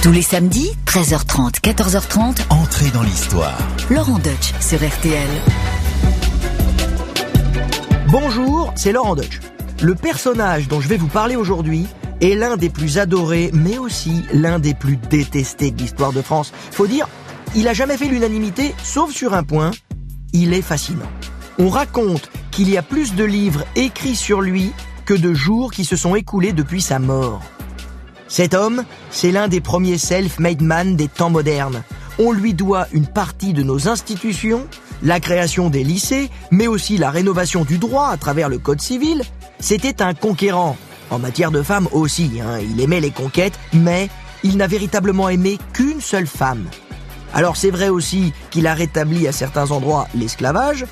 Tous les samedis, 13h30, 14h30, Entrez dans l'histoire. Laurent Deutsch sur RTL. Bonjour, c'est Laurent Deutsch. Le personnage dont je vais vous parler aujourd'hui est l'un des plus adorés, mais aussi l'un des plus détestés de l'histoire de France. Faut dire, il a jamais fait l'unanimité, sauf sur un point, il est fascinant. On raconte qu'il y a plus de livres écrits sur lui que de jours qui se sont écoulés depuis sa mort. Cet homme, c'est l'un des premiers self-made man des temps modernes. On lui doit une partie de nos institutions, la création des lycées, mais aussi la rénovation du droit à travers le code civil. C'était un conquérant. En matière de femmes aussi, hein. il aimait les conquêtes, mais il n'a véritablement aimé qu'une seule femme. Alors c'est vrai aussi qu'il a rétabli à certains endroits l'esclavage,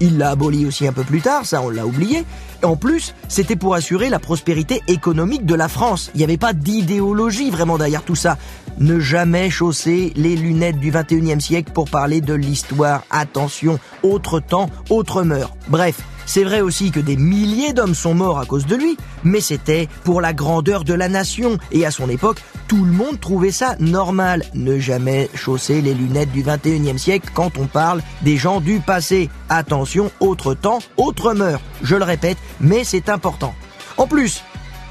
il l'a aboli aussi un peu plus tard, ça on l'a oublié. En plus, c'était pour assurer la prospérité économique de la France. Il n'y avait pas d'idéologie vraiment derrière tout ça. Ne jamais chausser les lunettes du 21e siècle pour parler de l'histoire. Attention, autre temps, autre mœurs. Bref, c'est vrai aussi que des milliers d'hommes sont morts à cause de lui, mais c'était pour la grandeur de la nation. Et à son époque, tout le monde trouvait ça normal. Ne jamais chausser les lunettes du 21e siècle quand on parle des gens du passé. Attention, autre temps, autre mœurs. Je le répète, mais c'est important. En plus,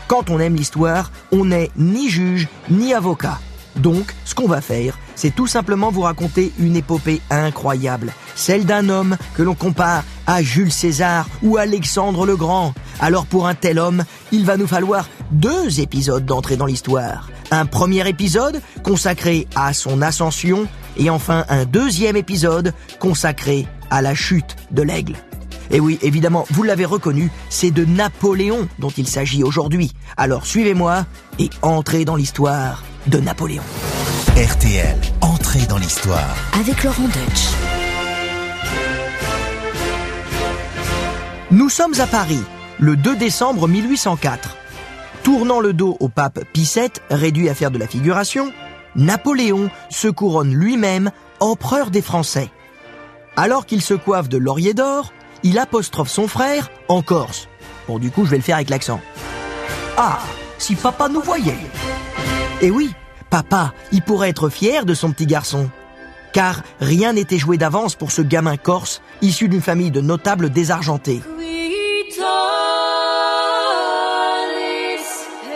quand on aime l'histoire, on n'est ni juge ni avocat. Donc, ce qu'on va faire, c'est tout simplement vous raconter une épopée incroyable, celle d'un homme que l'on compare à Jules César ou Alexandre le Grand. Alors pour un tel homme, il va nous falloir deux épisodes d'entrée dans l'histoire. Un premier épisode consacré à son ascension et enfin un deuxième épisode consacré à la chute de l'aigle. Et oui, évidemment, vous l'avez reconnu, c'est de Napoléon dont il s'agit aujourd'hui. Alors suivez-moi et entrez dans l'histoire de Napoléon. RTL, entrez dans l'histoire. Avec Laurent Deutsch. Nous sommes à Paris, le 2 décembre 1804. Tournant le dos au pape Pie VII, réduit à faire de la figuration, Napoléon se couronne lui-même empereur des Français. Alors qu'il se coiffe de laurier d'or, il apostrophe son frère en Corse. Bon, du coup, je vais le faire avec l'accent. Ah, si papa nous voyait. Eh oui, papa, il pourrait être fier de son petit garçon. Car rien n'était joué d'avance pour ce gamin corse, issu d'une famille de notables désargentés.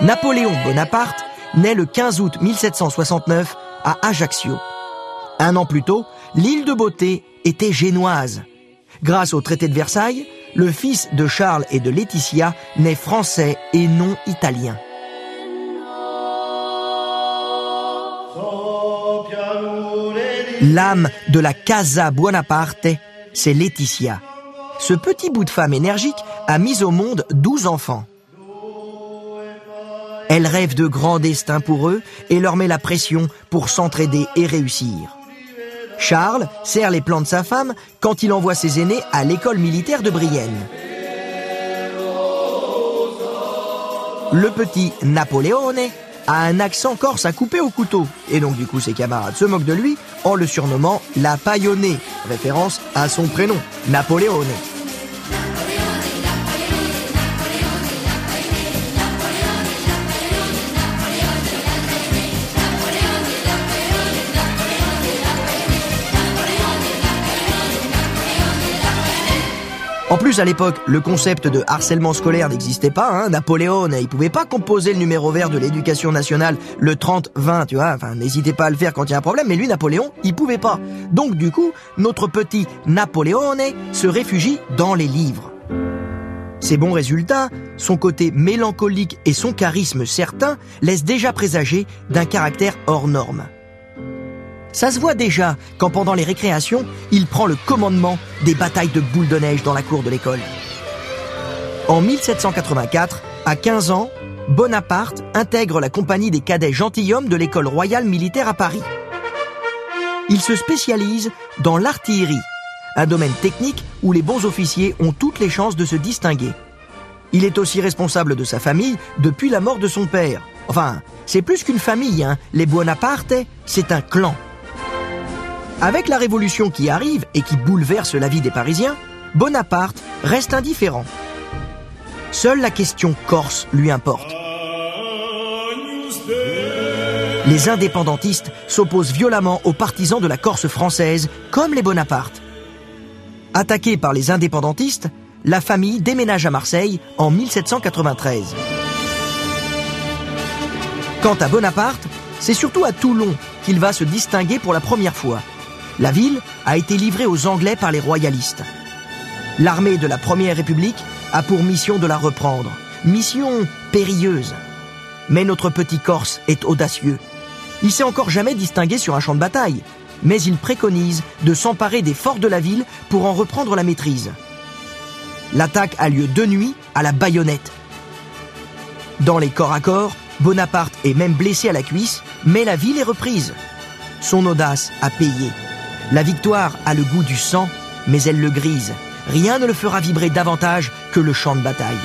Napoléon Bonaparte naît le 15 août 1769 à Ajaccio. Un an plus tôt, l'île de Beauté était génoise. Grâce au traité de Versailles, le fils de Charles et de Laetitia naît français et non italien. L'âme de la Casa Buonaparte, c'est Laetitia. Ce petit bout de femme énergique a mis au monde 12 enfants. Elle rêve de grands destins pour eux et leur met la pression pour s'entraider et réussir. Charles serre les plans de sa femme quand il envoie ses aînés à l'école militaire de Brienne. Le petit Napoléone a un accent corse à couper au couteau, et donc du coup ses camarades se moquent de lui en le surnommant la paillonnée, référence à son prénom, Napoléone. En plus, à l'époque, le concept de harcèlement scolaire n'existait pas. Hein. Napoléon, il pouvait pas composer le numéro vert de l'éducation nationale, le 30-20, tu vois. Enfin, n'hésitez pas à le faire quand il y a un problème. Mais lui, Napoléon, il pouvait pas. Donc, du coup, notre petit Napoléon se réfugie dans les livres. Ses bons résultats, son côté mélancolique et son charisme certain laissent déjà présager d'un caractère hors norme. Ça se voit déjà quand pendant les récréations, il prend le commandement des batailles de boules de neige dans la cour de l'école. En 1784, à 15 ans, Bonaparte intègre la compagnie des cadets gentilshommes de l'école royale militaire à Paris. Il se spécialise dans l'artillerie, un domaine technique où les bons officiers ont toutes les chances de se distinguer. Il est aussi responsable de sa famille depuis la mort de son père. Enfin, c'est plus qu'une famille, hein. les Bonaparte, c'est un clan. Avec la révolution qui arrive et qui bouleverse la vie des Parisiens, Bonaparte reste indifférent. Seule la question corse lui importe. Les indépendantistes s'opposent violemment aux partisans de la Corse française, comme les Bonaparte. Attaquée par les indépendantistes, la famille déménage à Marseille en 1793. Quant à Bonaparte, c'est surtout à Toulon qu'il va se distinguer pour la première fois. La ville a été livrée aux Anglais par les royalistes. L'armée de la Première République a pour mission de la reprendre. Mission périlleuse. Mais notre petit Corse est audacieux. Il s'est encore jamais distingué sur un champ de bataille, mais il préconise de s'emparer des forts de la ville pour en reprendre la maîtrise. L'attaque a lieu de nuit à la baïonnette. Dans les corps à corps, Bonaparte est même blessé à la cuisse, mais la ville est reprise. Son audace a payé. La victoire a le goût du sang, mais elle le grise. Rien ne le fera vibrer davantage que le champ de bataille.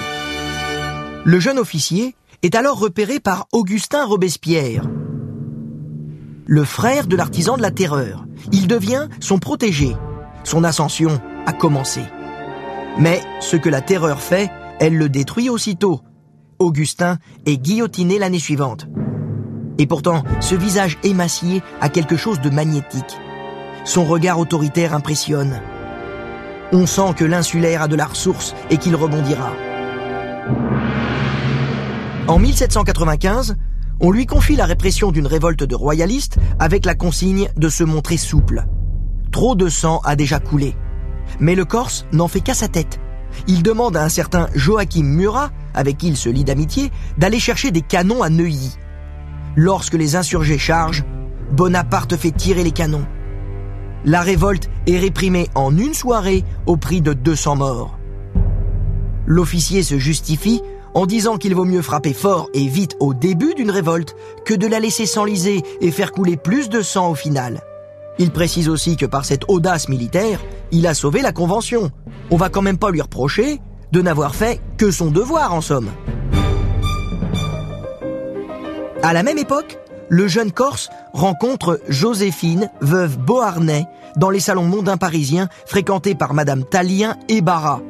Le jeune officier est alors repéré par Augustin Robespierre, le frère de l'artisan de la terreur. Il devient son protégé. Son ascension a commencé. Mais ce que la terreur fait, elle le détruit aussitôt. Augustin est guillotiné l'année suivante. Et pourtant, ce visage émacié a quelque chose de magnétique. Son regard autoritaire impressionne. On sent que l'insulaire a de la ressource et qu'il rebondira. En 1795, on lui confie la répression d'une révolte de royalistes avec la consigne de se montrer souple. Trop de sang a déjà coulé. Mais le Corse n'en fait qu'à sa tête. Il demande à un certain Joachim Murat, avec qui il se lie d'amitié, d'aller chercher des canons à Neuilly. Lorsque les insurgés chargent, Bonaparte fait tirer les canons. La révolte est réprimée en une soirée au prix de 200 morts. L'officier se justifie en disant qu'il vaut mieux frapper fort et vite au début d'une révolte que de la laisser s'enliser et faire couler plus de sang au final. Il précise aussi que par cette audace militaire, il a sauvé la Convention. On va quand même pas lui reprocher de n'avoir fait que son devoir en somme. À la même époque, le jeune Corse rencontre Joséphine, veuve Beauharnais, dans les salons mondains parisiens fréquentés par Madame Talien et Barra.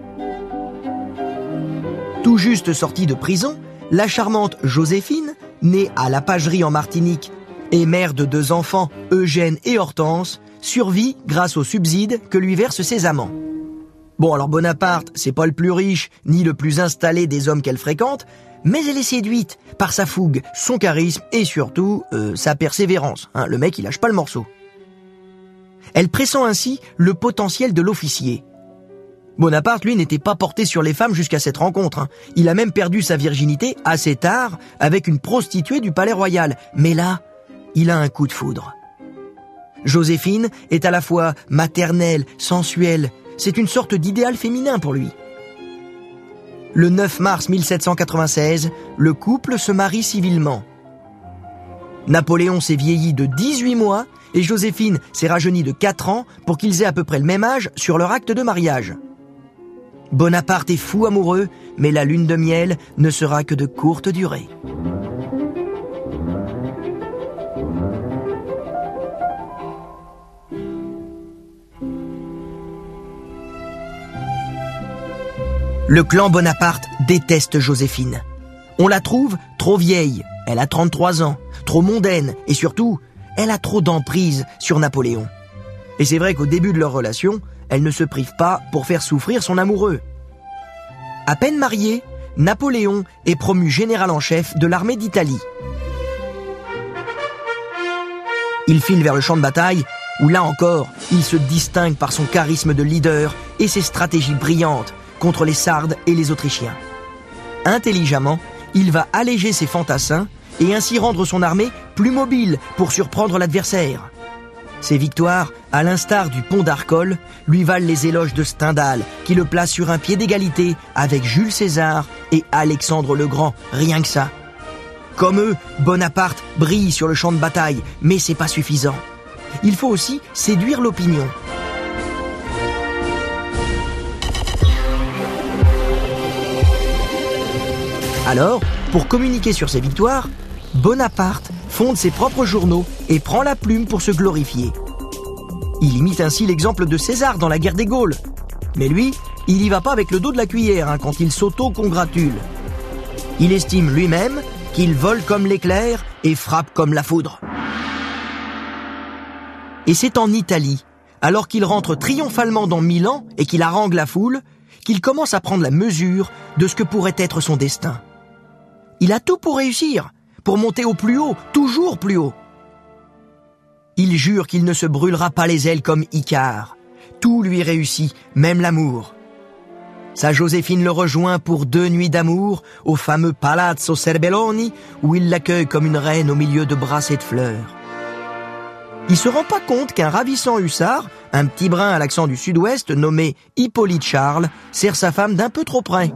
Tout juste sortie de prison, la charmante Joséphine, née à la Pagerie en Martinique et mère de deux enfants, Eugène et Hortense, survit grâce aux subsides que lui versent ses amants. Bon alors Bonaparte, c'est pas le plus riche ni le plus installé des hommes qu'elle fréquente, mais elle est séduite par sa fougue, son charisme et surtout euh, sa persévérance. Hein, le mec, il lâche pas le morceau. Elle pressent ainsi le potentiel de l'officier. Bonaparte, lui, n'était pas porté sur les femmes jusqu'à cette rencontre. Hein. Il a même perdu sa virginité assez tard avec une prostituée du palais royal. Mais là, il a un coup de foudre. Joséphine est à la fois maternelle, sensuelle. C'est une sorte d'idéal féminin pour lui. Le 9 mars 1796, le couple se marie civilement. Napoléon s'est vieilli de 18 mois et Joséphine s'est rajeunie de 4 ans pour qu'ils aient à peu près le même âge sur leur acte de mariage. Bonaparte est fou amoureux, mais la lune de miel ne sera que de courte durée. Le clan Bonaparte déteste Joséphine. On la trouve trop vieille, elle a 33 ans, trop mondaine et surtout, elle a trop d'emprise sur Napoléon. Et c'est vrai qu'au début de leur relation, elle ne se prive pas pour faire souffrir son amoureux. À peine marié, Napoléon est promu général en chef de l'armée d'Italie. Il file vers le champ de bataille où là encore, il se distingue par son charisme de leader et ses stratégies brillantes contre les Sardes et les Autrichiens. Intelligemment, il va alléger ses fantassins et ainsi rendre son armée plus mobile pour surprendre l'adversaire. Ses victoires, à l'instar du pont d'Arcole, lui valent les éloges de Stendhal, qui le place sur un pied d'égalité avec Jules César et Alexandre le Grand, rien que ça. Comme eux, Bonaparte brille sur le champ de bataille, mais c'est pas suffisant. Il faut aussi séduire l'opinion. Alors, pour communiquer sur ses victoires, Bonaparte fonde ses propres journaux et prend la plume pour se glorifier. Il imite ainsi l'exemple de César dans la guerre des Gaules. Mais lui, il n'y va pas avec le dos de la cuillère hein, quand il s'auto-congratule. Il estime lui-même qu'il vole comme l'éclair et frappe comme la foudre. Et c'est en Italie, alors qu'il rentre triomphalement dans Milan et qu'il harangue la foule, qu'il commence à prendre la mesure de ce que pourrait être son destin. Il a tout pour réussir, pour monter au plus haut, toujours plus haut. Il jure qu'il ne se brûlera pas les ailes comme Icare. Tout lui réussit, même l'amour. Sa Joséphine le rejoint pour deux nuits d'amour au fameux Palazzo Serbelloni où il l'accueille comme une reine au milieu de brassées de fleurs. Il se rend pas compte qu'un ravissant hussard, un petit brin à l'accent du sud-ouest nommé Hippolyte Charles, sert sa femme d'un peu trop près.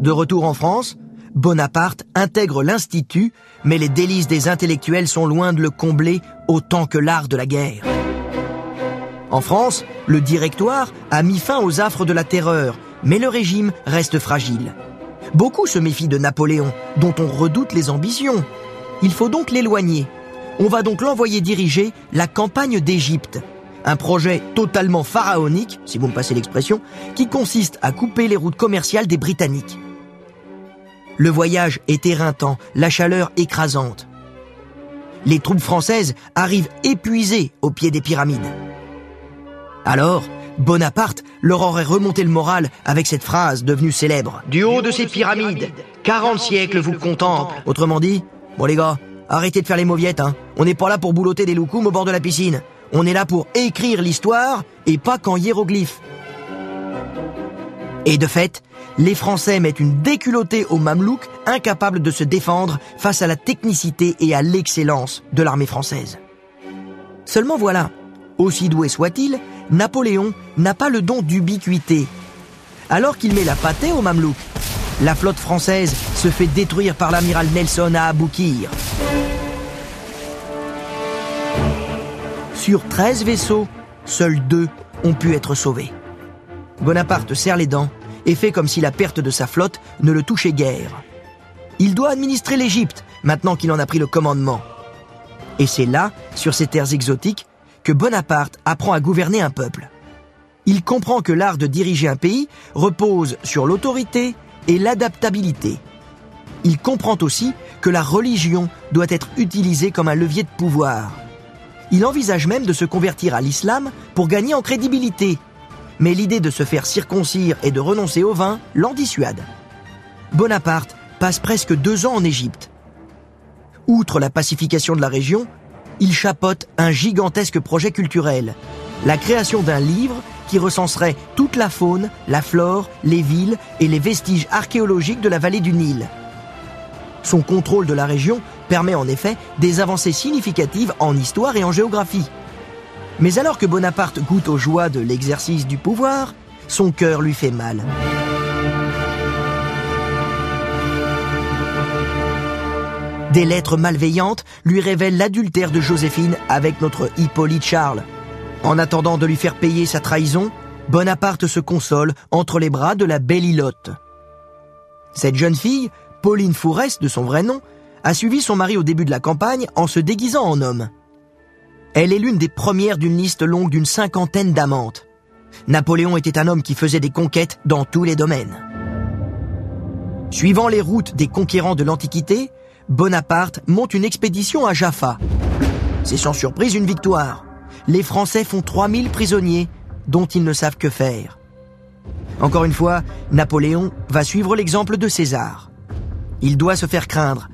De retour en France, Bonaparte intègre l'Institut, mais les délices des intellectuels sont loin de le combler autant que l'art de la guerre. En France, le directoire a mis fin aux affres de la terreur, mais le régime reste fragile. Beaucoup se méfient de Napoléon, dont on redoute les ambitions. Il faut donc l'éloigner. On va donc l'envoyer diriger la campagne d'Égypte. Un projet totalement pharaonique, si vous me passez l'expression, qui consiste à couper les routes commerciales des Britanniques. Le voyage est éreintant, la chaleur écrasante. Les troupes françaises arrivent épuisées au pied des pyramides. Alors, Bonaparte leur aurait remonté le moral avec cette phrase devenue célèbre. Du haut de ces pyramides, 40 siècles vous contemplent. Autrement dit, bon les gars, arrêtez de faire les mauviettes, hein. On n'est pas là pour boulotter des loukoums au bord de la piscine. On est là pour écrire l'histoire et pas qu'en hiéroglyphes. Et de fait, les Français mettent une déculottée aux Mamelouks incapables de se défendre face à la technicité et à l'excellence de l'armée française. Seulement voilà, aussi doué soit-il, Napoléon n'a pas le don d'ubiquité. Alors qu'il met la pâtée aux Mamelouks, la flotte française se fait détruire par l'amiral Nelson à Aboukir. Sur 13 vaisseaux, seuls deux ont pu être sauvés. Bonaparte serre les dents et fait comme si la perte de sa flotte ne le touchait guère. Il doit administrer l'Égypte maintenant qu'il en a pris le commandement. Et c'est là, sur ces terres exotiques, que Bonaparte apprend à gouverner un peuple. Il comprend que l'art de diriger un pays repose sur l'autorité et l'adaptabilité. Il comprend aussi que la religion doit être utilisée comme un levier de pouvoir. Il envisage même de se convertir à l'islam pour gagner en crédibilité. Mais l'idée de se faire circoncire et de renoncer au vin l'en dissuade. Bonaparte passe presque deux ans en Égypte. Outre la pacification de la région, il chapote un gigantesque projet culturel, la création d'un livre qui recenserait toute la faune, la flore, les villes et les vestiges archéologiques de la vallée du Nil. Son contrôle de la région permet en effet des avancées significatives en histoire et en géographie. Mais alors que Bonaparte goûte aux joies de l'exercice du pouvoir, son cœur lui fait mal. Des lettres malveillantes lui révèlent l'adultère de Joséphine avec notre Hippolyte Charles. En attendant de lui faire payer sa trahison, Bonaparte se console entre les bras de la belle Ilotte. Cette jeune fille, Pauline Fourès de son vrai nom, a suivi son mari au début de la campagne en se déguisant en homme. Elle est l'une des premières d'une liste longue d'une cinquantaine d'amantes. Napoléon était un homme qui faisait des conquêtes dans tous les domaines. Suivant les routes des conquérants de l'Antiquité, Bonaparte monte une expédition à Jaffa. C'est sans surprise une victoire. Les Français font 3000 prisonniers dont ils ne savent que faire. Encore une fois, Napoléon va suivre l'exemple de César. Il doit se faire craindre.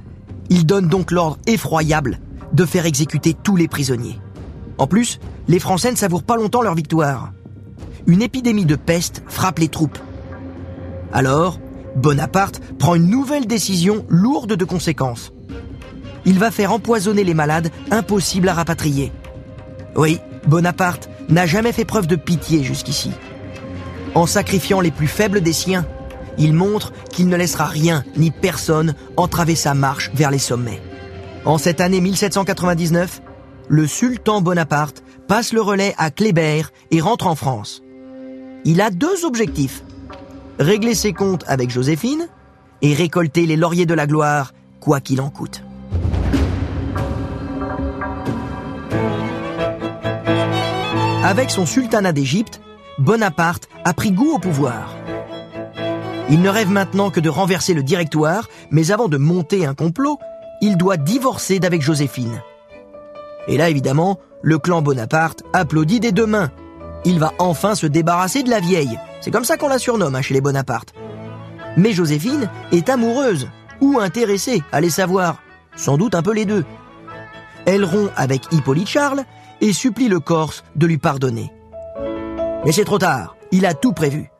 Il donne donc l'ordre effroyable de faire exécuter tous les prisonniers. En plus, les Français ne savourent pas longtemps leur victoire. Une épidémie de peste frappe les troupes. Alors, Bonaparte prend une nouvelle décision lourde de conséquences. Il va faire empoisonner les malades impossibles à rapatrier. Oui, Bonaparte n'a jamais fait preuve de pitié jusqu'ici. En sacrifiant les plus faibles des siens, il montre qu'il ne laissera rien ni personne entraver sa marche vers les sommets. En cette année 1799, le sultan Bonaparte passe le relais à Kléber et rentre en France. Il a deux objectifs régler ses comptes avec Joséphine et récolter les lauriers de la gloire, quoi qu'il en coûte. Avec son sultanat d'Égypte, Bonaparte a pris goût au pouvoir. Il ne rêve maintenant que de renverser le directoire, mais avant de monter un complot, il doit divorcer d'avec Joséphine. Et là, évidemment, le clan Bonaparte applaudit des deux mains. Il va enfin se débarrasser de la vieille. C'est comme ça qu'on la surnomme hein, chez les Bonaparte. Mais Joséphine est amoureuse ou intéressée, allez savoir. Sans doute un peu les deux. Elle rompt avec Hippolyte Charles et supplie le Corse de lui pardonner. Mais c'est trop tard, il a tout prévu.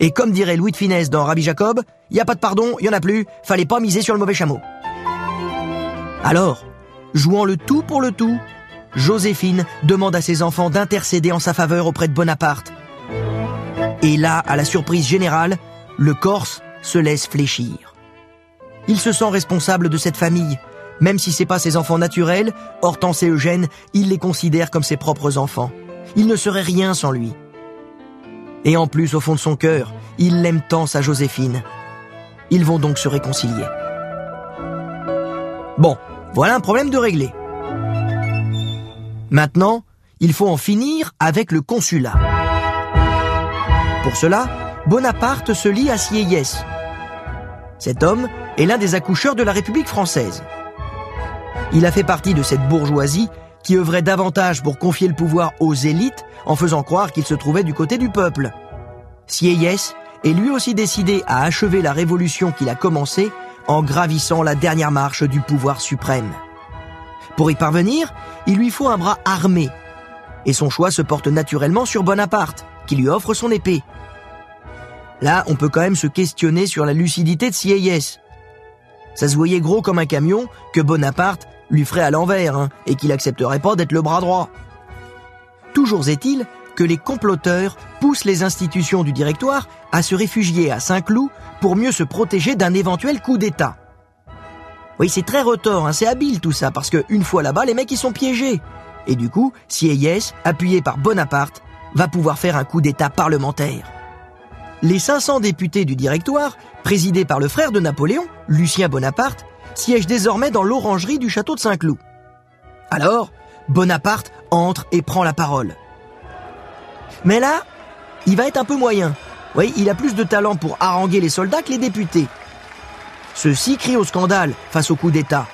Et comme dirait Louis de Finesse dans Rabbi Jacob, il y a pas de pardon, il y en a plus, fallait pas miser sur le mauvais chameau. Alors, jouant le tout pour le tout, Joséphine demande à ses enfants d'intercéder en sa faveur auprès de Bonaparte. Et là, à la surprise générale, le Corse se laisse fléchir. Il se sent responsable de cette famille. Même si c'est pas ses enfants naturels, Hortense et Eugène, il les considère comme ses propres enfants. Il ne serait rien sans lui. Et en plus, au fond de son cœur, il l'aime tant sa Joséphine. Ils vont donc se réconcilier. Bon, voilà un problème de réglé. Maintenant, il faut en finir avec le consulat. Pour cela, Bonaparte se lie à Sieyès. Cet homme est l'un des accoucheurs de la République française. Il a fait partie de cette bourgeoisie qui œuvrait davantage pour confier le pouvoir aux élites en faisant croire qu'il se trouvait du côté du peuple. Sieyès est lui aussi décidé à achever la révolution qu'il a commencée en gravissant la dernière marche du pouvoir suprême. Pour y parvenir, il lui faut un bras armé, et son choix se porte naturellement sur Bonaparte, qui lui offre son épée. Là, on peut quand même se questionner sur la lucidité de Sieyès. Ça se voyait gros comme un camion que Bonaparte lui ferait à l'envers, hein, et qu'il accepterait pas d'être le bras droit. Toujours est-il que les comploteurs poussent les institutions du directoire à se réfugier à Saint-Cloud pour mieux se protéger d'un éventuel coup d'État. Oui, c'est très retors, hein, c'est habile tout ça, parce que une fois là-bas, les mecs ils sont piégés. Et du coup, Sieyès, appuyé par Bonaparte, va pouvoir faire un coup d'État parlementaire. Les 500 députés du directoire, présidés par le frère de Napoléon, Lucien Bonaparte, siègent désormais dans l'orangerie du château de Saint-Cloud. Alors, Bonaparte entre et prend la parole. Mais là, il va être un peu moyen. Oui, il a plus de talent pour haranguer les soldats que les députés. Ceux-ci crient au scandale face au coup d'État.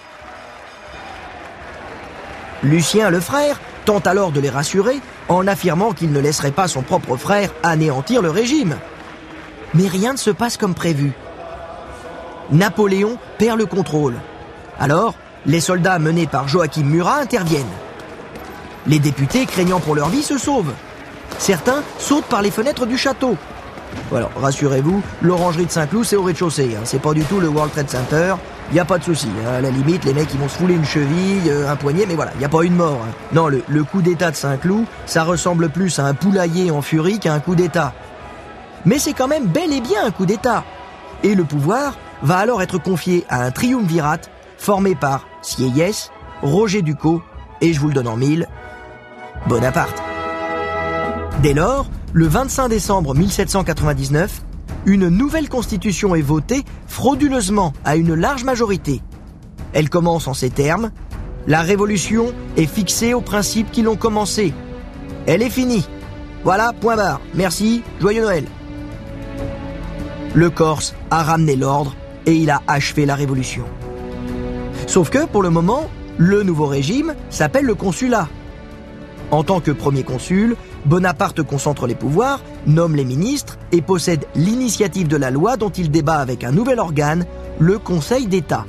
Lucien le frère tente alors de les rassurer en affirmant qu'il ne laisserait pas son propre frère anéantir le régime. Mais rien ne se passe comme prévu. Napoléon perd le contrôle. Alors, les soldats menés par Joachim Murat interviennent. Les députés, craignant pour leur vie, se sauvent. Certains sautent par les fenêtres du château. Alors, rassurez-vous, l'orangerie de Saint-Cloud, c'est au rez-de-chaussée. Hein. C'est pas du tout le World Trade Center. N'y a pas de souci. Hein. À la limite, les mecs, ils vont se fouler une cheville, euh, un poignet, mais voilà, il n'y a pas une mort. Hein. Non, le, coup d'état de Saint-Cloud, ça ressemble plus à un poulailler en furie qu'à un coup d'état. Mais c'est quand même bel et bien un coup d'état. Et le pouvoir va alors être confié à un triumvirat formé par Sieyès, Roger Ducos et, je vous le donne en mille, Bonaparte. Dès lors, le 25 décembre 1799, une nouvelle constitution est votée frauduleusement à une large majorité. Elle commence en ces termes La révolution est fixée aux principes qui l'ont commencé. Elle est finie. Voilà, point barre. Merci, joyeux Noël. Le Corse a ramené l'ordre et il a achevé la révolution. Sauf que, pour le moment, le nouveau régime s'appelle le consulat. En tant que premier consul, Bonaparte concentre les pouvoirs, nomme les ministres et possède l'initiative de la loi dont il débat avec un nouvel organe, le Conseil d'État.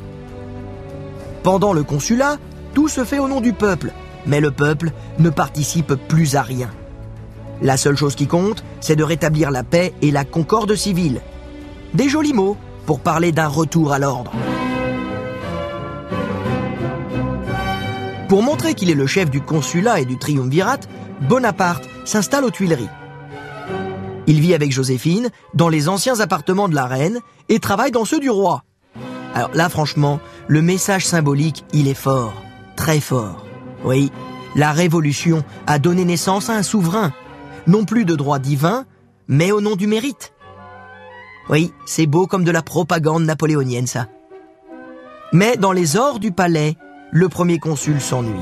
Pendant le consulat, tout se fait au nom du peuple, mais le peuple ne participe plus à rien. La seule chose qui compte, c'est de rétablir la paix et la concorde civile. Des jolis mots pour parler d'un retour à l'ordre. Pour montrer qu'il est le chef du consulat et du triumvirat, Bonaparte s'installe aux Tuileries. Il vit avec Joséphine dans les anciens appartements de la reine et travaille dans ceux du roi. Alors là, franchement, le message symbolique, il est fort, très fort. Oui, la Révolution a donné naissance à un souverain, non plus de droit divin, mais au nom du mérite. Oui, c'est beau comme de la propagande napoléonienne, ça. Mais dans les ors du palais, le premier consul s'ennuie.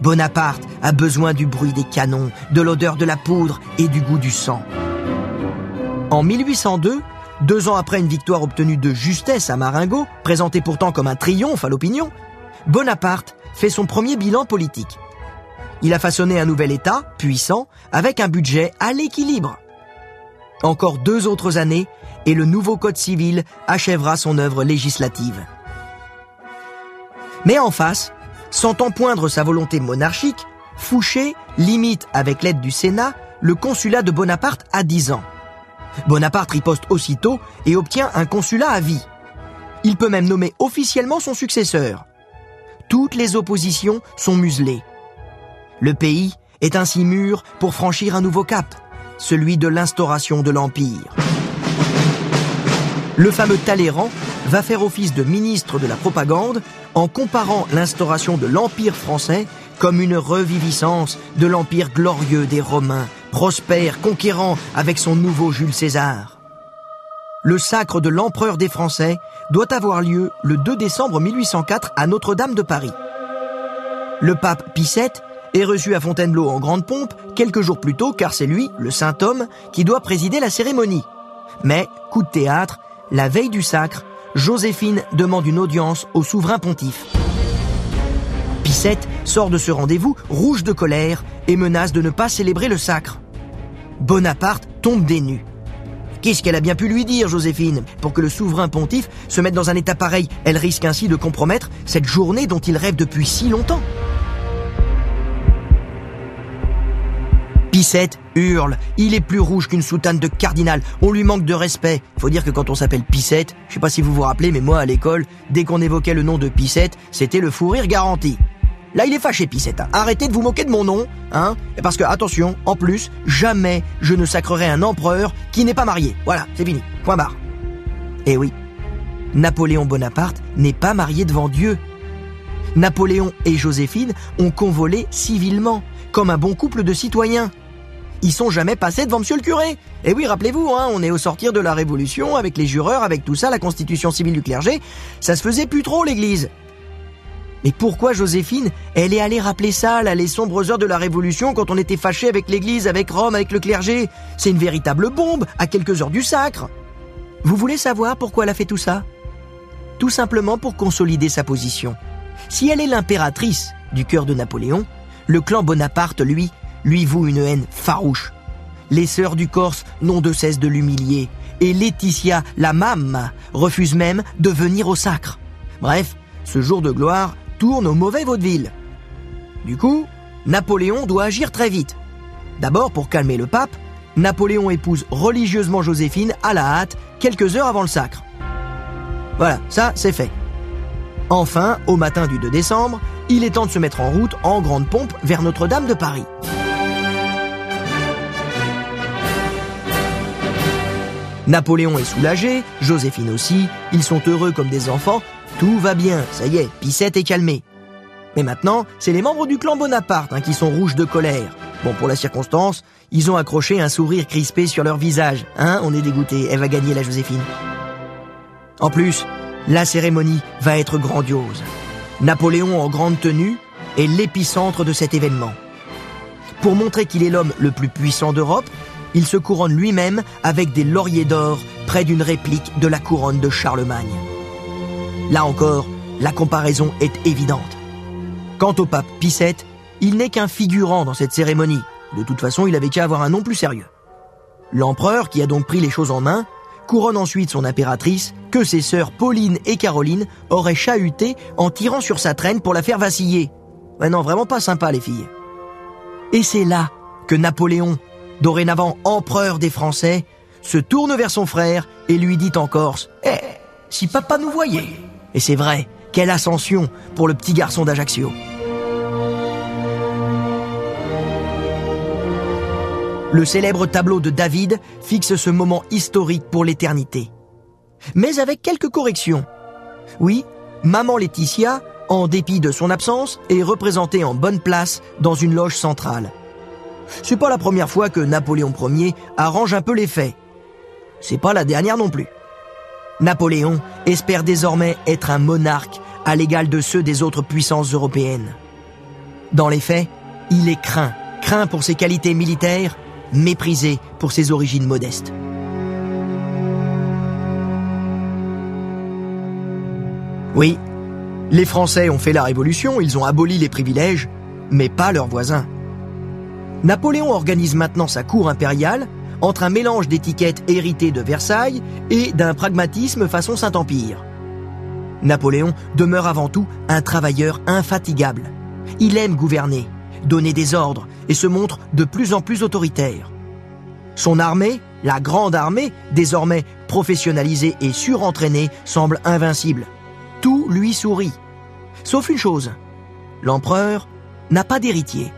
Bonaparte a besoin du bruit des canons, de l'odeur de la poudre et du goût du sang. En 1802, Deux ans après une victoire obtenue de justesse à Marengo, présentée pourtant comme un triomphe à l'opinion, Bonaparte fait son premier bilan politique. Il a façonné un nouvel État, puissant, avec un budget à l'équilibre. Encore deux autres années, et le nouveau Code civil achèvera son œuvre législative. Mais en face, sentant poindre sa volonté monarchique, Fouché limite, avec l'aide du Sénat, le consulat de Bonaparte à 10 ans. Bonaparte riposte aussitôt et obtient un consulat à vie. Il peut même nommer officiellement son successeur. Toutes les oppositions sont muselées. Le pays est ainsi mûr pour franchir un nouveau cap, celui de l'instauration de l'Empire. Le fameux Talleyrand va faire office de ministre de la propagande en comparant l'instauration de l'Empire français comme une reviviscence de l'Empire glorieux des Romains, prospère, conquérant avec son nouveau Jules César. Le sacre de l'empereur des Français doit avoir lieu le 2 décembre 1804 à Notre-Dame de Paris. Le pape Pie est reçu à Fontainebleau en grande pompe quelques jours plus tôt car c'est lui, le saint homme, qui doit présider la cérémonie. Mais, coup de théâtre, la veille du sacre, Joséphine demande une audience au souverain pontife. Pissette sort de ce rendez-vous rouge de colère et menace de ne pas célébrer le sacre. Bonaparte tombe des. Qu'est-ce qu'elle a bien pu lui dire, Joséphine? Pour que le souverain pontife se mette dans un état pareil, elle risque ainsi de compromettre cette journée dont il rêve depuis si longtemps. Pissette hurle. Il est plus rouge qu'une soutane de cardinal. On lui manque de respect. Faut dire que quand on s'appelle Pissette, je sais pas si vous vous rappelez, mais moi à l'école, dès qu'on évoquait le nom de Pissette, c'était le fou rire garanti. Là, il est fâché, Pissette. Arrêtez de vous moquer de mon nom, hein Parce que, attention, en plus, jamais je ne sacrerai un empereur qui n'est pas marié. Voilà, c'est fini. Point barre. Eh oui, Napoléon Bonaparte n'est pas marié devant Dieu. Napoléon et Joséphine ont convolé civilement, comme un bon couple de citoyens ils sont jamais passés devant monsieur le curé. Et oui, rappelez-vous, hein, on est au sortir de la Révolution, avec les jureurs, avec tout ça, la constitution civile du clergé, ça se faisait plus trop l'église. Mais pourquoi Joséphine, elle est allée rappeler ça, les sombres heures de la Révolution, quand on était fâché avec l'église, avec Rome, avec le clergé? C'est une véritable bombe, à quelques heures du sacre. Vous voulez savoir pourquoi elle a fait tout ça? Tout simplement pour consolider sa position. Si elle est l'impératrice du cœur de Napoléon, le clan Bonaparte, lui, lui voue une haine farouche. Les sœurs du Corse n'ont de cesse de l'humilier, et Laetitia, la mame, refuse même de venir au sacre. Bref, ce jour de gloire tourne au mauvais vaudeville. Du coup, Napoléon doit agir très vite. D'abord, pour calmer le pape, Napoléon épouse religieusement Joséphine à la hâte quelques heures avant le sacre. Voilà, ça c'est fait. Enfin, au matin du 2 décembre, il est temps de se mettre en route en grande pompe vers Notre-Dame de Paris. Napoléon est soulagé, Joséphine aussi, ils sont heureux comme des enfants, tout va bien, ça y est, Pissette est calmée. Mais maintenant, c'est les membres du clan Bonaparte hein, qui sont rouges de colère. Bon, pour la circonstance, ils ont accroché un sourire crispé sur leur visage. Hein, on est dégoûté, elle va gagner la Joséphine. En plus, la cérémonie va être grandiose. Napoléon en grande tenue est l'épicentre de cet événement. Pour montrer qu'il est l'homme le plus puissant d'Europe, il se couronne lui-même avec des lauriers d'or près d'une réplique de la couronne de Charlemagne. Là encore, la comparaison est évidente. Quant au pape Pie VII, il n'est qu'un figurant dans cette cérémonie. De toute façon, il avait qu'à avoir un nom plus sérieux. L'empereur, qui a donc pris les choses en main, couronne ensuite son impératrice, que ses sœurs Pauline et Caroline auraient chahuté en tirant sur sa traîne pour la faire vaciller. Non, vraiment pas sympa les filles. Et c'est là que Napoléon, dorénavant empereur des Français, se tourne vers son frère et lui dit en Corse Eh, si papa nous voyait Et c'est vrai, quelle ascension pour le petit garçon d'Ajaccio. Le célèbre tableau de David fixe ce moment historique pour l'éternité. Mais avec quelques corrections. Oui, maman Laetitia, en dépit de son absence, est représentée en bonne place dans une loge centrale c'est pas la première fois que Napoléon Ier arrange un peu les faits. C'est pas la dernière non plus. Napoléon espère désormais être un monarque à l'égal de ceux des autres puissances européennes. Dans les faits, il est craint, craint pour ses qualités militaires, méprisé pour ses origines modestes. Oui, les Français ont fait la révolution, ils ont aboli les privilèges, mais pas leurs voisins. Napoléon organise maintenant sa cour impériale entre un mélange d'étiquettes héritées de Versailles et d'un pragmatisme façon Saint-Empire. Napoléon demeure avant tout un travailleur infatigable. Il aime gouverner, donner des ordres et se montre de plus en plus autoritaire. Son armée, la grande armée, désormais professionnalisée et surentraînée, semble invincible. Tout lui sourit. Sauf une chose, l'empereur n'a pas d'héritier.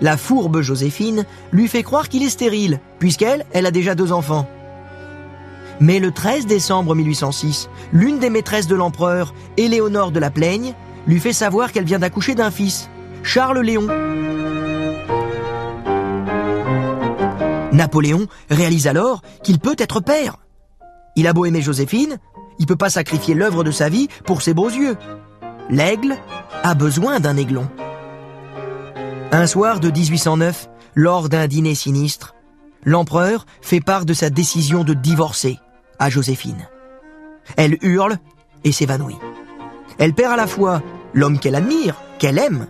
La fourbe Joséphine lui fait croire qu'il est stérile, puisqu'elle, elle a déjà deux enfants. Mais le 13 décembre 1806, l'une des maîtresses de l'empereur, Éléonore de la Plaigne, lui fait savoir qu'elle vient d'accoucher d'un fils, Charles Léon. Napoléon réalise alors qu'il peut être père. Il a beau aimer Joséphine, il peut pas sacrifier l'œuvre de sa vie pour ses beaux yeux. L'aigle a besoin d'un aiglon. Un soir de 1809, lors d'un dîner sinistre, l'empereur fait part de sa décision de divorcer à Joséphine. Elle hurle et s'évanouit. Elle perd à la fois l'homme qu'elle admire, qu'elle aime,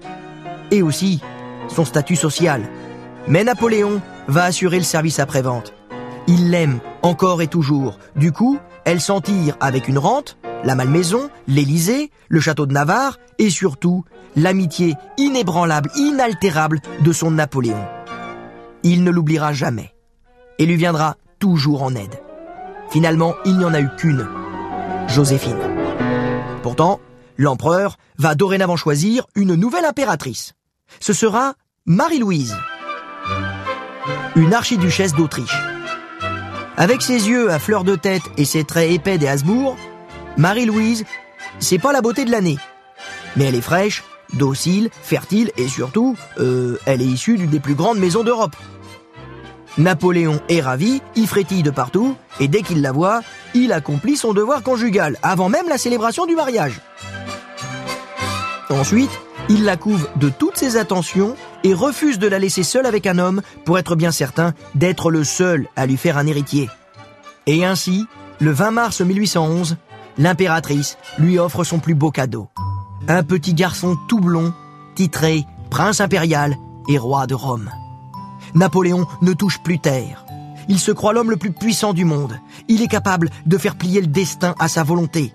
et aussi son statut social. Mais Napoléon va assurer le service après-vente. Il l'aime encore et toujours. Du coup, elle s'en tire avec une rente, la Malmaison, l'Élysée, le château de Navarre et surtout l'amitié inébranlable, inaltérable de son Napoléon. Il ne l'oubliera jamais et lui viendra toujours en aide. Finalement, il n'y en a eu qu'une, Joséphine. Pourtant, l'empereur va dorénavant choisir une nouvelle impératrice. Ce sera Marie-Louise, une archiduchesse d'Autriche. Avec ses yeux à fleur de tête et ses traits épais des Habsbourg, Marie-Louise, c'est pas la beauté de l'année. Mais elle est fraîche, docile, fertile et surtout, euh, elle est issue d'une des plus grandes maisons d'Europe. Napoléon est ravi, il frétille de partout, et dès qu'il la voit, il accomplit son devoir conjugal, avant même la célébration du mariage. Ensuite, il la couvre de toutes ses attentions et refuse de la laisser seule avec un homme pour être bien certain d'être le seul à lui faire un héritier. Et ainsi, le 20 mars 1811, l'impératrice lui offre son plus beau cadeau. Un petit garçon tout blond, titré prince impérial et roi de Rome. Napoléon ne touche plus terre. Il se croit l'homme le plus puissant du monde. Il est capable de faire plier le destin à sa volonté.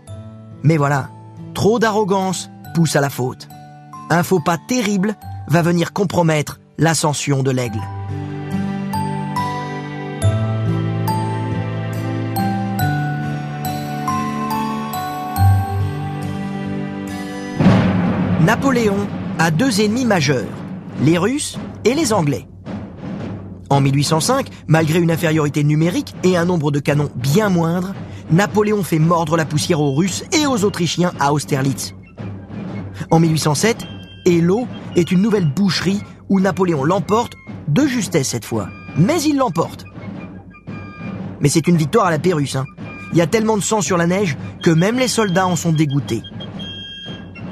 Mais voilà, trop d'arrogance pousse à la faute. Un faux pas terrible va venir compromettre l'ascension de l'aigle. Napoléon a deux ennemis majeurs, les Russes et les Anglais. En 1805, malgré une infériorité numérique et un nombre de canons bien moindre, Napoléon fait mordre la poussière aux Russes et aux Autrichiens à Austerlitz. En 1807, Elo est une nouvelle boucherie où Napoléon l'emporte, de justesse cette fois, mais il l'emporte. Mais c'est une victoire à la Pérusse. Hein. Il y a tellement de sang sur la neige que même les soldats en sont dégoûtés.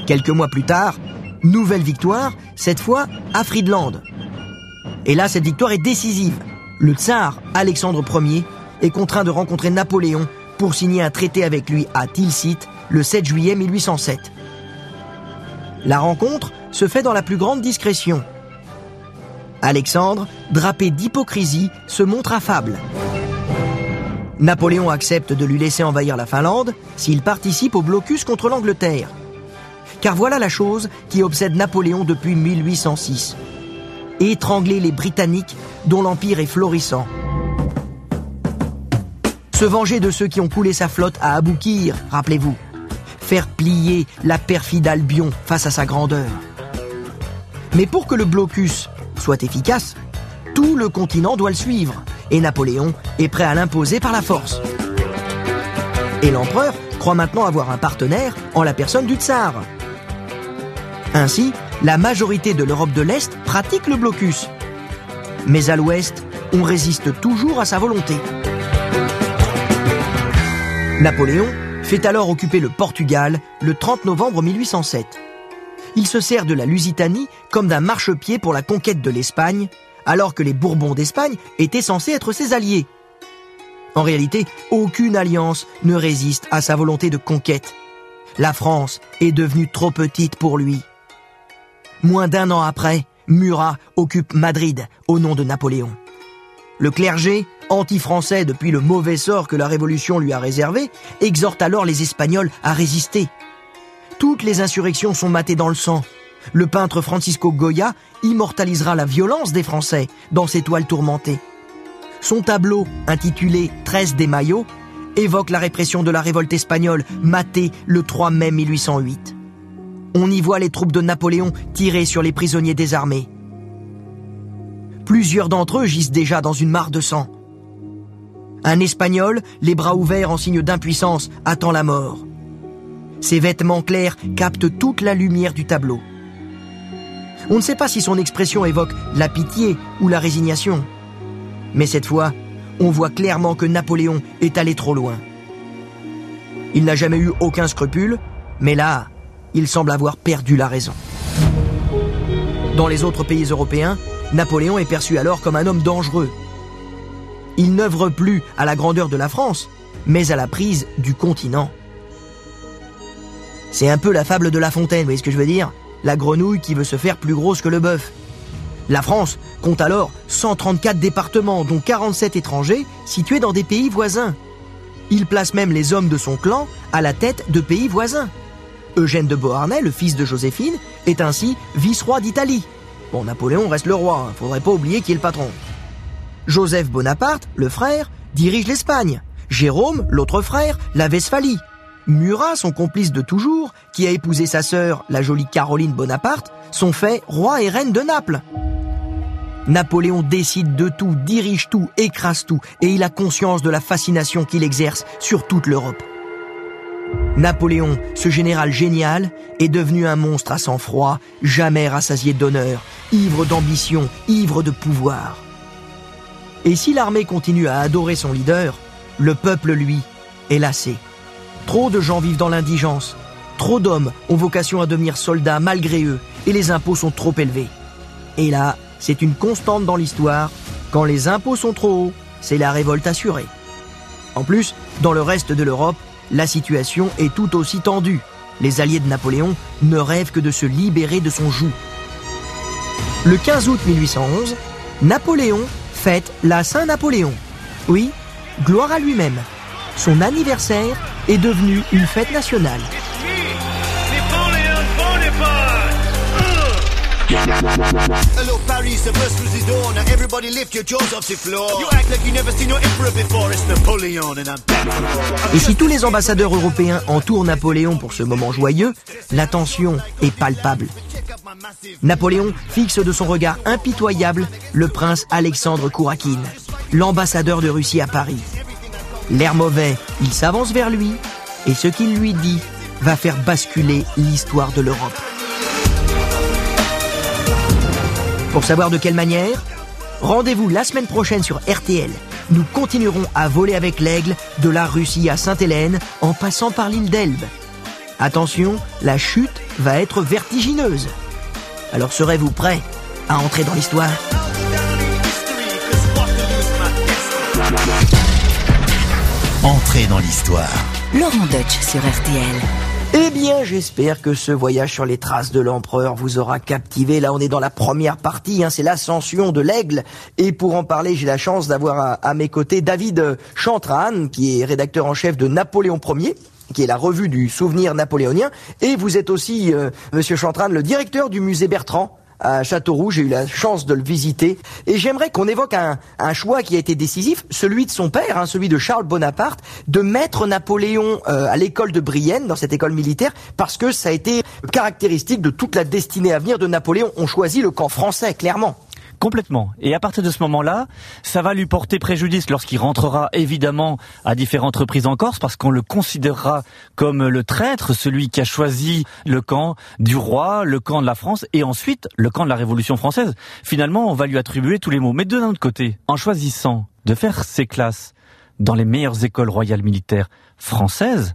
Quelques mois plus tard, nouvelle victoire, cette fois à Friedland. Et là, cette victoire est décisive. Le tsar Alexandre Ier est contraint de rencontrer Napoléon pour signer un traité avec lui à Tilsit le 7 juillet 1807. La rencontre se fait dans la plus grande discrétion. Alexandre, drapé d'hypocrisie, se montre affable. Napoléon accepte de lui laisser envahir la Finlande s'il participe au blocus contre l'Angleterre. Car voilà la chose qui obsède Napoléon depuis 1806. Étrangler les Britanniques dont l'empire est florissant. Se venger de ceux qui ont coulé sa flotte à Aboukir, rappelez-vous. Faire plier la perfide Albion face à sa grandeur. Mais pour que le blocus soit efficace, tout le continent doit le suivre, et Napoléon est prêt à l'imposer par la force. Et l'empereur croit maintenant avoir un partenaire en la personne du tsar. Ainsi, la majorité de l'Europe de l'Est pratique le blocus. Mais à l'Ouest, on résiste toujours à sa volonté. Napoléon fait alors occuper le Portugal le 30 novembre 1807. Il se sert de la Lusitanie comme d'un marchepied pour la conquête de l'Espagne, alors que les Bourbons d'Espagne étaient censés être ses alliés. En réalité, aucune alliance ne résiste à sa volonté de conquête. La France est devenue trop petite pour lui. Moins d'un an après, Murat occupe Madrid au nom de Napoléon. Le clergé, anti-français depuis le mauvais sort que la Révolution lui a réservé, exhorte alors les Espagnols à résister. Toutes les insurrections sont matées dans le sang. Le peintre Francisco Goya immortalisera la violence des Français dans ses toiles tourmentées. Son tableau, intitulé 13 des Maillots, évoque la répression de la révolte espagnole matée le 3 mai 1808. On y voit les troupes de Napoléon tirer sur les prisonniers désarmés. Plusieurs d'entre eux gisent déjà dans une mare de sang. Un Espagnol, les bras ouverts en signe d'impuissance, attend la mort. Ses vêtements clairs captent toute la lumière du tableau. On ne sait pas si son expression évoque la pitié ou la résignation. Mais cette fois, on voit clairement que Napoléon est allé trop loin. Il n'a jamais eu aucun scrupule, mais là, il semble avoir perdu la raison. Dans les autres pays européens, Napoléon est perçu alors comme un homme dangereux. Il n'œuvre plus à la grandeur de la France, mais à la prise du continent. C'est un peu la fable de La Fontaine, vous voyez ce que je veux dire? La grenouille qui veut se faire plus grosse que le bœuf. La France compte alors 134 départements, dont 47 étrangers, situés dans des pays voisins. Il place même les hommes de son clan à la tête de pays voisins. Eugène de Beauharnais, le fils de Joséphine, est ainsi vice-roi d'Italie. Bon, Napoléon reste le roi, hein, faudrait pas oublier qui est le patron. Joseph Bonaparte, le frère, dirige l'Espagne. Jérôme, l'autre frère, la Westphalie. Murat, son complice de toujours, qui a épousé sa sœur, la jolie Caroline Bonaparte, sont faits roi et reine de Naples. Napoléon décide de tout, dirige tout, écrase tout, et il a conscience de la fascination qu'il exerce sur toute l'Europe. Napoléon, ce général génial, est devenu un monstre à sang-froid, jamais rassasié d'honneur, ivre d'ambition, ivre de pouvoir. Et si l'armée continue à adorer son leader, le peuple, lui, est lassé. Trop de gens vivent dans l'indigence. Trop d'hommes ont vocation à devenir soldats malgré eux, et les impôts sont trop élevés. Et là, c'est une constante dans l'histoire. Quand les impôts sont trop hauts, c'est la révolte assurée. En plus, dans le reste de l'Europe, la situation est tout aussi tendue. Les alliés de Napoléon ne rêvent que de se libérer de son joug. Le 15 août 1811, Napoléon fête la Saint-Napoléon. Oui, gloire à lui-même. Son anniversaire est devenu une fête nationale. Hello Paris, the bus through the door. Now everybody lift your jaws off the floor. You act like you never seen no emperor before. It's Napoleon and I'm back. Et si tous les ambassadeurs européens entourent Napoléon pour ce moment joyeux, la tension est palpable. Napoléon fixe de son regard impitoyable le prince Alexandre Kourakine, l'ambassadeur de Russie à Paris. L'air mauvais, il s'avance vers lui, et ce qu'il lui dit va faire basculer l'histoire de l'Europe. Pour savoir de quelle manière, rendez-vous la semaine prochaine sur RTL. Nous continuerons à voler avec l'aigle de la Russie à Sainte-Hélène en passant par l'île d'Elbe. Attention, la chute va être vertigineuse. Alors serez-vous prêt à entrer dans l'histoire? Entrez dans l'histoire. Laurent Deutsch sur RTL. Eh bien, j'espère que ce voyage sur les traces de l'empereur vous aura captivé. Là, on est dans la première partie, hein, c'est l'ascension de l'aigle. Et pour en parler, j'ai la chance d'avoir à, mes côtés David Chantran, qui est rédacteur en chef de Napoléon Ier qui est la revue du souvenir napoléonien. Et vous êtes aussi, euh, Monsieur Chantran, le directeur du musée Bertrand à Châteauroux. J'ai eu la chance de le visiter. Et j'aimerais qu'on évoque un, un, choix qui a été décisif, celui de son père, hein, celui de Charles Bonaparte, de mettre Napoléon euh, à l'école de Brienne, dans cette école militaire, parce que ça a été caractéristique de toute la destinée à venir de Napoléon. On choisit le camp français, clairement. Complètement. Et à partir de ce moment-là, ça va lui porter préjudice lorsqu'il rentrera évidemment à différentes reprises en Corse parce qu'on le considérera comme le traître, celui qui a choisi le camp du roi, le camp de la France et ensuite le camp de la Révolution française. Finalement, on va lui attribuer tous les mots. Mais de l'autre côté, en choisissant de faire ses classes dans les meilleures écoles royales militaires françaises,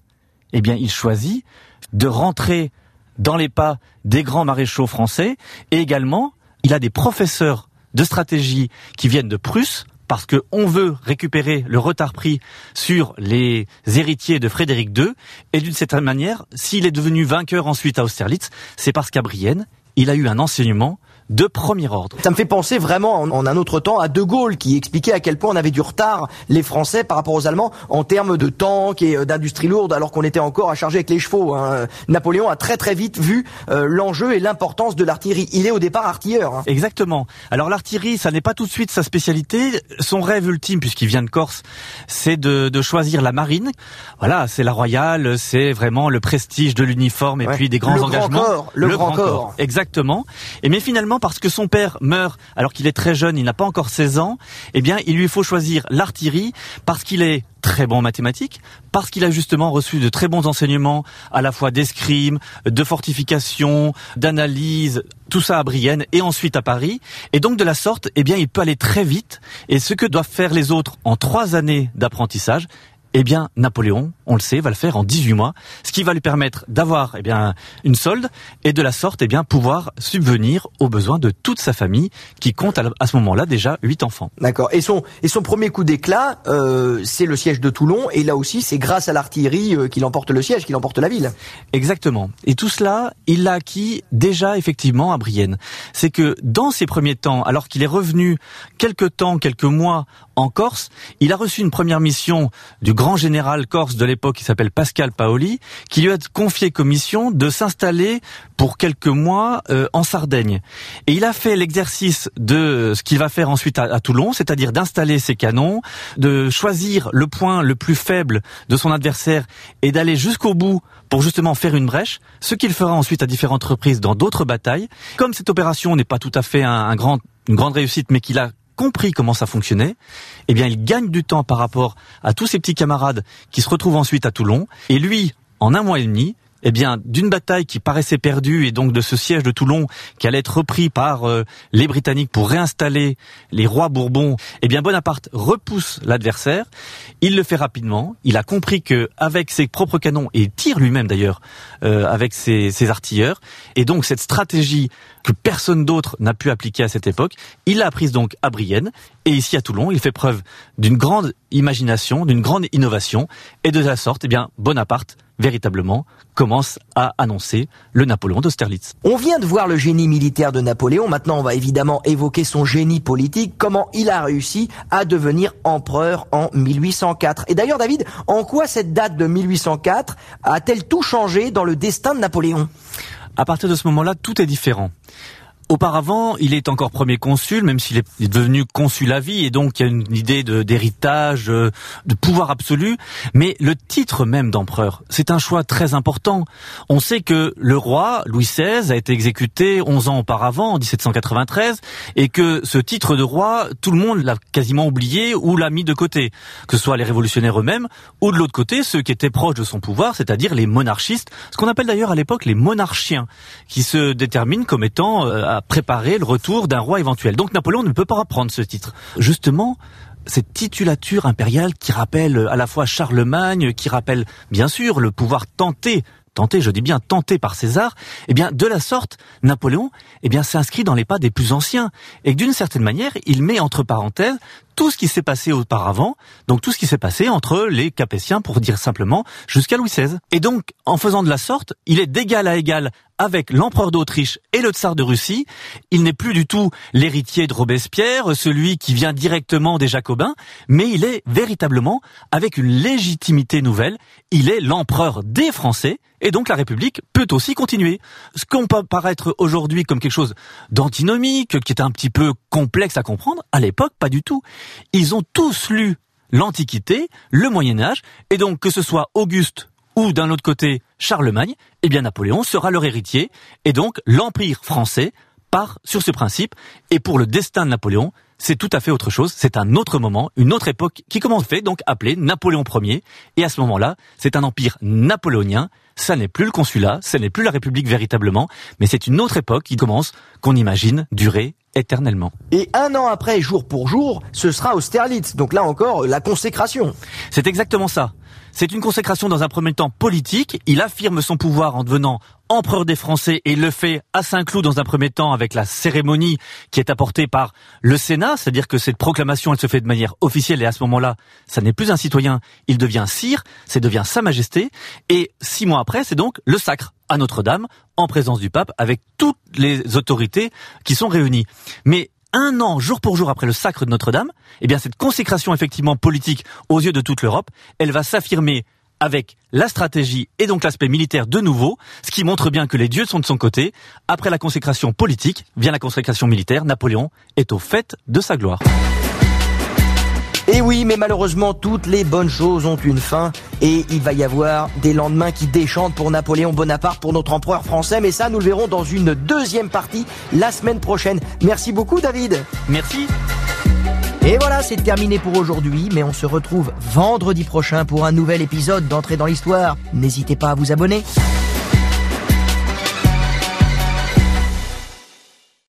eh bien, il choisit de rentrer dans les pas des grands maréchaux français et également il a des professeurs de stratégie qui viennent de Prusse parce que on veut récupérer le retard pris sur les héritiers de Frédéric II. Et d'une certaine manière, s'il est devenu vainqueur ensuite à Austerlitz, c'est parce qu'à Brienne, il a eu un enseignement de premier ordre. Ça me fait penser vraiment en, un autre temps à De Gaulle qui expliquait à quel point on avait du retard les Français par rapport aux Allemands en termes de tanks et euh, d'industrie lourde alors qu'on était encore à charger avec les chevaux. Hein. Napoléon a très très vite vu euh, l'enjeu et l'importance de l'artillerie. Il est au départ artilleur. Hein. Exactement. Alors l'artillerie, ça n'est pas tout de suite sa spécialité. Son rêve ultime, puisqu'il vient de Corse, c'est de, de, choisir la marine. Voilà, c'est la royale, c'est vraiment le prestige de l'uniforme et puis des grands le engagements. Grand corps, le, grand, corps. Exactement. Et mais finalement, parce que son père meurt alors qu'il est très jeune, il n'a pas encore 16 ans, eh bien, il lui faut choisir l'artillerie parce qu'il est très bon en mathématiques, parce qu'il a justement reçu de très bons enseignements à la fois d'escrime, de fortification, d'analyse, tout ça à Brienne et ensuite à Paris. Et donc de la sorte, eh bien, il peut aller très vite. Et ce que doivent faire les autres en trois années d'apprentissage, eh bien, Napoléon, on le sait, va le faire en 18 mois, ce qui va lui permettre d'avoir eh bien une solde et de la sorte eh bien pouvoir subvenir aux besoins de toute sa famille qui compte à, ce moment-là déjà huit enfants. D'accord. Et son et son premier coup d'éclat, euh, c'est le siège de Toulon et là aussi c'est grâce à l'artillerie euh, qu'il emporte le siège, qu'il emporte la ville. Exactement. Et tout cela, il l'a acquis déjà effectivement à Brienne. C'est que dans ses premiers temps, alors qu'il est revenu quelques temps, quelques mois en Corse, il a reçu une première mission du grand général corse de l'époque qui s'appelle Pascal Paoli, qui lui a confié comme mission de s'installer pour quelques mois euh, en Sardaigne. Et il a fait l'exercice de ce qu'il va faire ensuite à, Toulon, c'est-à-dire d'installer ses canons, de choisir le point le plus faible de son adversaire et d'aller jusqu'au bout pour justement faire une brèche, ce qu'il fera ensuite à différentes reprises dans d'autres batailles. Comme cette opération n'est pas tout à fait un grand, une grande réussite, mais qu'il a compris comment ça fonctionnait, eh bien, il gagne du temps par rapport à tous ses petits camarades qui se retrouvent ensuite à Toulon. Et lui, en un mois et demi, eh bien, d'une bataille qui paraissait perdue et donc de ce siège de Toulon qui allait être repris par euh, les Britanniques pour réinstaller les rois Bourbons, eh bien, Bonaparte repousse l'adversaire. Il le fait rapidement. Il a compris que avec ses propres canons et tire lui-même d'ailleurs euh, avec ses, ses artilleurs et donc cette stratégie que personne d'autre n'a pu appliquer à cette époque, il l'a apprise donc à Brienne et ici à Toulon. Il fait preuve d'une grande imagination, d'une grande innovation et de la sorte, eh bien, Bonaparte véritablement commence à annoncer le Napoléon d'Austerlitz. On vient de voir le génie militaire de Napoléon, maintenant on va évidemment évoquer son génie politique, comment il a réussi à devenir empereur en 1804. Et d'ailleurs David, en quoi cette date de 1804 a-t-elle tout changé dans le destin de Napoléon? À partir de ce moment-là, tout est différent. Auparavant, il est encore premier consul, même s'il est devenu consul à vie, et donc il y a une idée d'héritage, euh, de, pouvoir absolu. Mais le titre même d'empereur, c'est un choix très important. On sait que le roi Louis XVI a été exécuté 11 ans auparavant, en 1793, et que ce titre de roi, tout le monde l'a quasiment oublié ou l'a mis de côté, que ce soit les révolutionnaires eux-mêmes, ou de l'autre côté ceux qui étaient proches de son pouvoir, c'est-à-dire les monarchistes, ce qu'on appelle d'ailleurs à l'époque les monarchiens, qui se déterminent comme étant euh, préparer le retour d'un roi éventuel. Donc Napoléon ne peut pas reprendre ce titre. Justement, cette titulature impériale qui rappelle à la fois Charlemagne, qui rappelle bien sûr le pouvoir tenté tenté, je dis bien tenté par César, eh bien de la sorte, Napoléon, eh bien s'inscrit dans les pas des plus anciens et d'une certaine manière, il met entre parenthèses tout ce qui s'est passé auparavant, donc tout ce qui s'est passé entre les Capétiens, pour dire simplement, jusqu'à Louis XVI. Et donc, en faisant de la sorte, il est d'égal à égal avec l'empereur d'Autriche et le tsar de Russie. Il n'est plus du tout l'héritier de Robespierre, celui qui vient directement des Jacobins, mais il est véritablement, avec une légitimité nouvelle, il est l'empereur des Français, et donc la République peut aussi continuer. Ce qu'on peut paraître aujourd'hui comme quelque chose d'antinomique, qui est un petit peu complexe à comprendre, à l'époque, pas du tout. Ils ont tous lu l'Antiquité, le Moyen Âge, et donc que ce soit Auguste ou d'un autre côté Charlemagne, eh bien Napoléon sera leur héritier, et donc l'Empire français part sur ce principe, et pour le destin de Napoléon, c'est tout à fait autre chose, c'est un autre moment, une autre époque qui commence fait, donc appelé Napoléon Ier, et à ce moment-là, c'est un empire napoléonien, ça n'est plus le consulat, ça n'est plus la République véritablement, mais c'est une autre époque qui commence, qu'on imagine, durer éternellement. Et un an après, jour pour jour, ce sera Austerlitz. Donc là encore, la consécration. C'est exactement ça. C'est une consécration dans un premier temps politique. Il affirme son pouvoir en devenant empereur des Français et le fait à Saint-Cloud dans un premier temps avec la cérémonie qui est apportée par le Sénat, c'est-à-dire que cette proclamation elle se fait de manière officielle et à ce moment-là, ça n'est plus un citoyen, il devient sire, c'est devient Sa Majesté et six mois après, c'est donc le sacre à Notre-Dame en présence du pape avec toutes les autorités qui sont réunies. Mais un an, jour pour jour après le sacre de Notre-Dame, eh bien cette consécration effectivement politique aux yeux de toute l'Europe, elle va s'affirmer avec la stratégie et donc l'aspect militaire de nouveau, ce qui montre bien que les dieux sont de son côté. Après la consécration politique, vient la consécration militaire. Napoléon est au fait de sa gloire. Et oui, mais malheureusement, toutes les bonnes choses ont une fin et il va y avoir des lendemains qui déchantent pour Napoléon Bonaparte, pour notre empereur français, mais ça, nous le verrons dans une deuxième partie la semaine prochaine. Merci beaucoup, David. Merci. Et voilà, c'est terminé pour aujourd'hui, mais on se retrouve vendredi prochain pour un nouvel épisode d'Entrée dans l'Histoire. N'hésitez pas à vous abonner.